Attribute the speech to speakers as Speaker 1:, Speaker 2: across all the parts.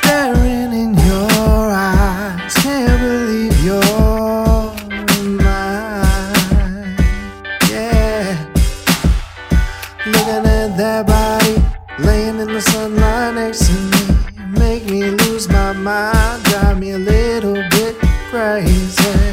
Speaker 1: staring in your eyes. Can't believe you're mine. Yeah. Looking at that body laying in the sunlight next to me. Make me lose my mind. Drive me a little bit crazy.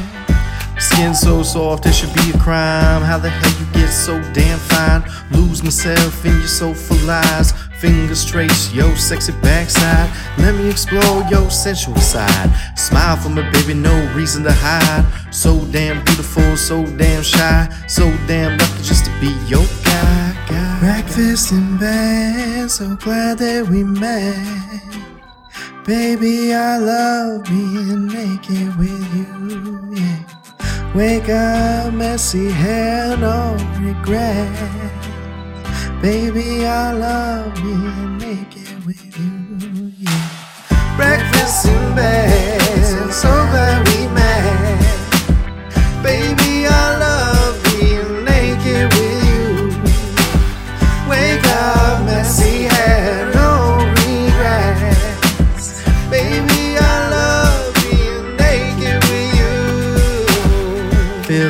Speaker 1: Skin so soft, it should be a crime. How the hell you get so damn fine? Lose myself in your soulful eyes. Fingers trace your sexy backside. Let me explore your sensual side. Smile for me, baby, no reason to hide. So damn beautiful, so damn shy. So damn lucky just to be your guy. guy Breakfast in bed, so glad that we met. Baby, I love being naked with you. Wake up, messy hair, no regret. Baby, I love being naked with you. Yeah. Breakfast in bed,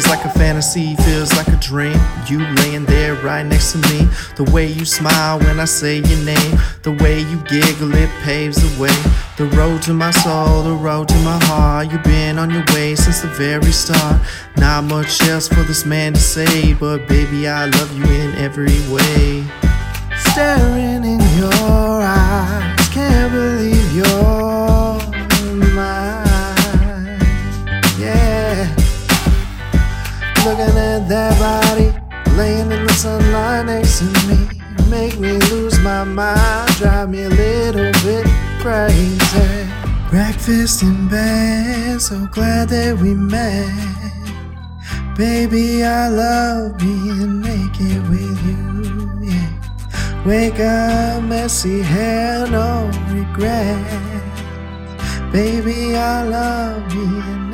Speaker 1: like a fantasy, feels like a dream. You laying there right next to me. The way you smile when I say your name. The way you giggle, it paves the way. The road to my soul, the road to my heart. You've been on your way since the very start. Not much else for this man to say, but baby, I love you in every way. Looking at that body, laying in the sunlight next to me. Make me lose my mind, drive me a little bit crazy. Breakfast in bed, so glad that we met. Baby, I love being naked with you. Yeah. Wake up, messy hair, no regret. Baby, I love being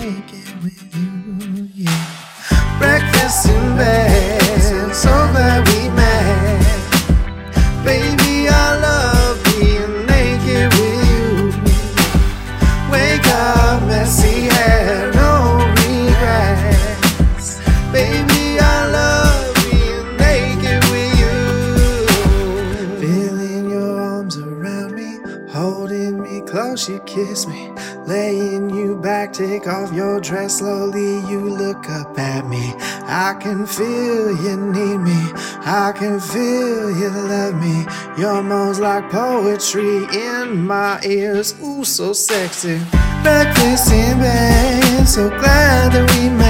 Speaker 1: you kiss me. Laying you back, take off your dress slowly. You look up at me. I can feel you need me. I can feel you love me. Your moans like poetry in my ears. Ooh, so sexy. Breakfast in bed, so glad that we met.